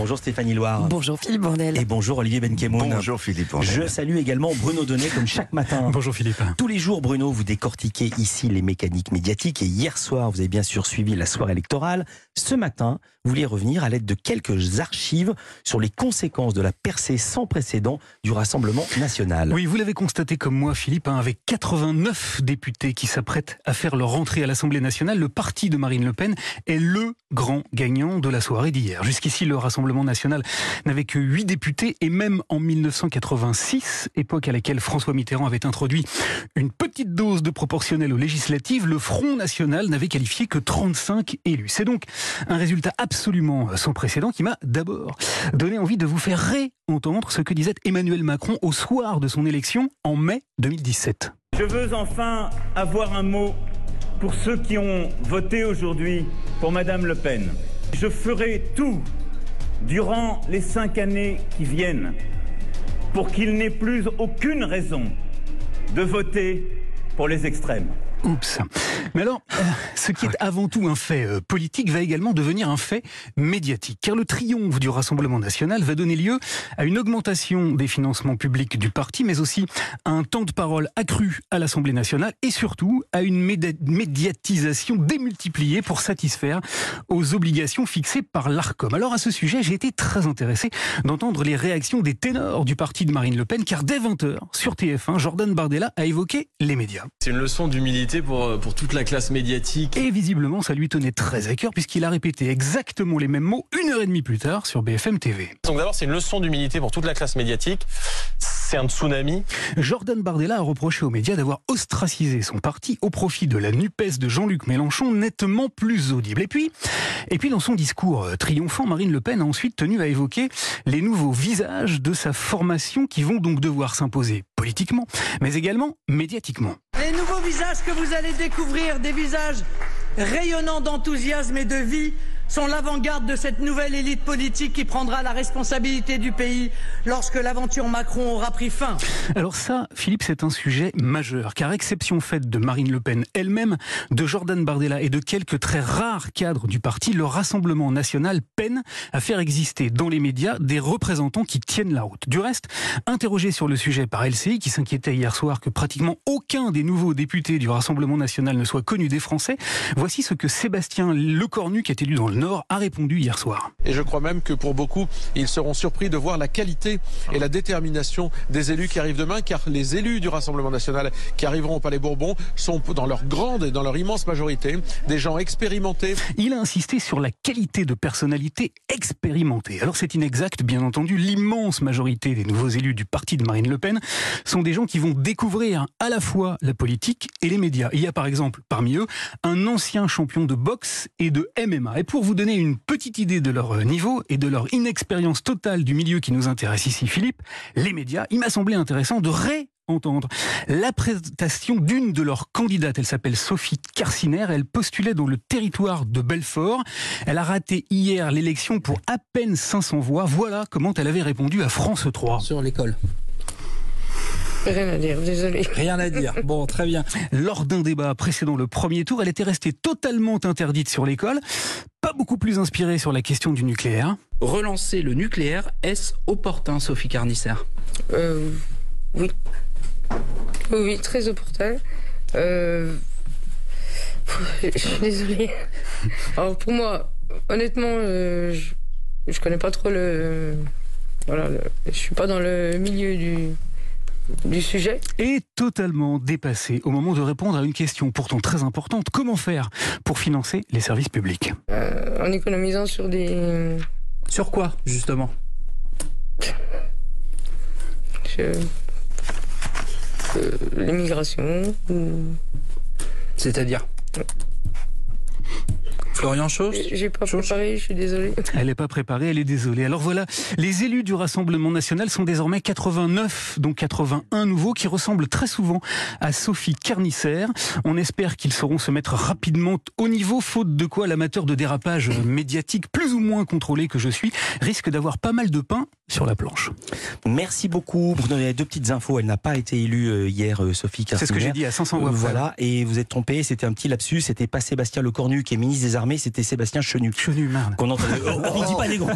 Bonjour Stéphanie Loire. Bonjour Philippe Bordel. Et bonjour Olivier Benkemoun. Bonjour Philippe. Bordel. Je salue également Bruno Donnet comme chaque matin. Bonjour Philippe. Tous les jours, Bruno, vous décortiquez ici les mécaniques médiatiques. Et hier soir, vous avez bien sûr suivi la soirée électorale. Ce matin, vous voulez revenir à l'aide de quelques archives sur les conséquences de la percée sans précédent du Rassemblement national. Oui, vous l'avez constaté comme moi, Philippe, hein, avec 89 députés qui s'apprêtent à faire leur rentrée à l'Assemblée nationale, le parti de Marine Le Pen est le grand gagnant de la soirée d'hier. Jusqu'ici, le Rassemblement national n'avait que 8 députés et même en 1986, époque à laquelle François Mitterrand avait introduit une petite dose de proportionnel aux législatives, le Front national n'avait qualifié que 35 élus. C'est donc un résultat absolument sans précédent qui m'a d'abord donné envie de vous faire réentendre ce que disait Emmanuel Macron au soir de son élection en mai 2017. Je veux enfin avoir un mot pour ceux qui ont voté aujourd'hui pour Madame Le Pen. Je ferai tout durant les cinq années qui viennent pour qu'il n'ait plus aucune raison de voter pour les extrêmes. Oups. Mais alors, euh, ce qui est avant tout un fait euh, politique va également devenir un fait médiatique. Car le triomphe du Rassemblement national va donner lieu à une augmentation des financements publics du parti, mais aussi à un temps de parole accru à l'Assemblée nationale et surtout à une médiatisation démultipliée pour satisfaire aux obligations fixées par l'ARCOM. Alors à ce sujet, j'ai été très intéressé d'entendre les réactions des ténors du parti de Marine Le Pen, car dès 20h sur TF1, Jordan Bardella a évoqué les médias. C'est une leçon d'humilité pour, pour toute la classe médiatique. Et visiblement, ça lui tenait très à cœur puisqu'il a répété exactement les mêmes mots une heure et demie plus tard sur BFM TV. Donc d'abord, c'est une leçon d'humilité pour toute la classe médiatique. C'est un tsunami. Jordan Bardella a reproché aux médias d'avoir ostracisé son parti au profit de la NUPES de Jean-Luc Mélenchon, nettement plus audible. Et puis, et puis, dans son discours triomphant, Marine Le Pen a ensuite tenu à évoquer les nouveaux visages de sa formation qui vont donc devoir s'imposer politiquement, mais également médiatiquement. Visages que vous allez découvrir, des visages rayonnants d'enthousiasme et de vie, sont l'avant-garde de cette nouvelle élite politique qui prendra la responsabilité du pays lorsque l'aventure Macron aura pris fin. Alors ça, Philippe, c'est un sujet majeur, car exception faite de Marine Le Pen elle-même, de Jordan Bardella et de quelques très rares cadres du parti, le Rassemblement national peine à faire exister dans les médias des représentants qui tiennent la route. Du reste, interrogé sur le sujet par LCI, qui s'inquiétait hier soir que pratiquement aucun des nouveaux députés du Rassemblement national ne soit connu des Français, voici ce que Sébastien Lecornu, qui est élu dans le Nord a répondu hier soir. Et je crois même que pour beaucoup, ils seront surpris de voir la qualité et la détermination des élus qui arrivent demain, car les élus du Rassemblement national qui arriveront au Palais Bourbon sont dans leur grande et dans leur immense majorité des gens expérimentés. Il a insisté sur la qualité de personnalité expérimentée. Alors c'est inexact, bien entendu, l'immense majorité des nouveaux élus du parti de Marine Le Pen sont des gens qui vont découvrir à la fois la politique et les médias. Il y a par exemple parmi eux un ancien champion de boxe et de MMA. Et pour vous donner une petite idée de leur niveau et de leur inexpérience totale du milieu qui nous intéresse ici, Philippe, les médias, il m'a semblé intéressant de réentendre la présentation d'une de leurs candidates. Elle s'appelle Sophie Carciner. Elle postulait dans le territoire de Belfort. Elle a raté hier l'élection pour à peine 500 voix. Voilà comment elle avait répondu à France 3. Sur l'école. Rien à dire, désolé. Rien à dire. Bon, très bien. Lors d'un débat précédent le premier tour, elle était restée totalement interdite sur l'école, pas beaucoup plus inspirée sur la question du nucléaire. Relancer le nucléaire, est-ce opportun, Sophie Carnisser? Euh, Oui. Oui, oui, très opportun. Euh... Je suis désolée. Alors pour moi, honnêtement, euh, je, je connais pas trop le. Voilà, le, je suis pas dans le milieu du, du sujet. Et totalement dépassé au moment de répondre à une question pourtant très importante. Comment faire pour financer les services publics euh, En économisant sur des... Sur quoi, justement? Je... Euh, L'immigration. C'est-à-dire? Florian Chauche J'ai pas préparé, je suis désolée. Elle n'est pas préparée, elle est désolée. Alors voilà, les élus du Rassemblement national sont désormais 89, dont 81 nouveaux, qui ressemblent très souvent à Sophie Carnisser. On espère qu'ils sauront se mettre rapidement au niveau, faute de quoi l'amateur de dérapage médiatique, plus ou moins contrôlé que je suis, risque d'avoir pas mal de pain sur la planche. Merci beaucoup. Bruno, il y a deux petites infos. Elle n'a pas été élue hier, Sophie Carnisser. C'est ce que j'ai dit, à 500 voix. Voilà, et vous êtes trompé, c'était un petit lapsus. C'était pas Sébastien Lecornu qui est ministre des Armées c'était Sébastien Chenu. Chenu, merde. Qu'on entendait. On dit pas des gros.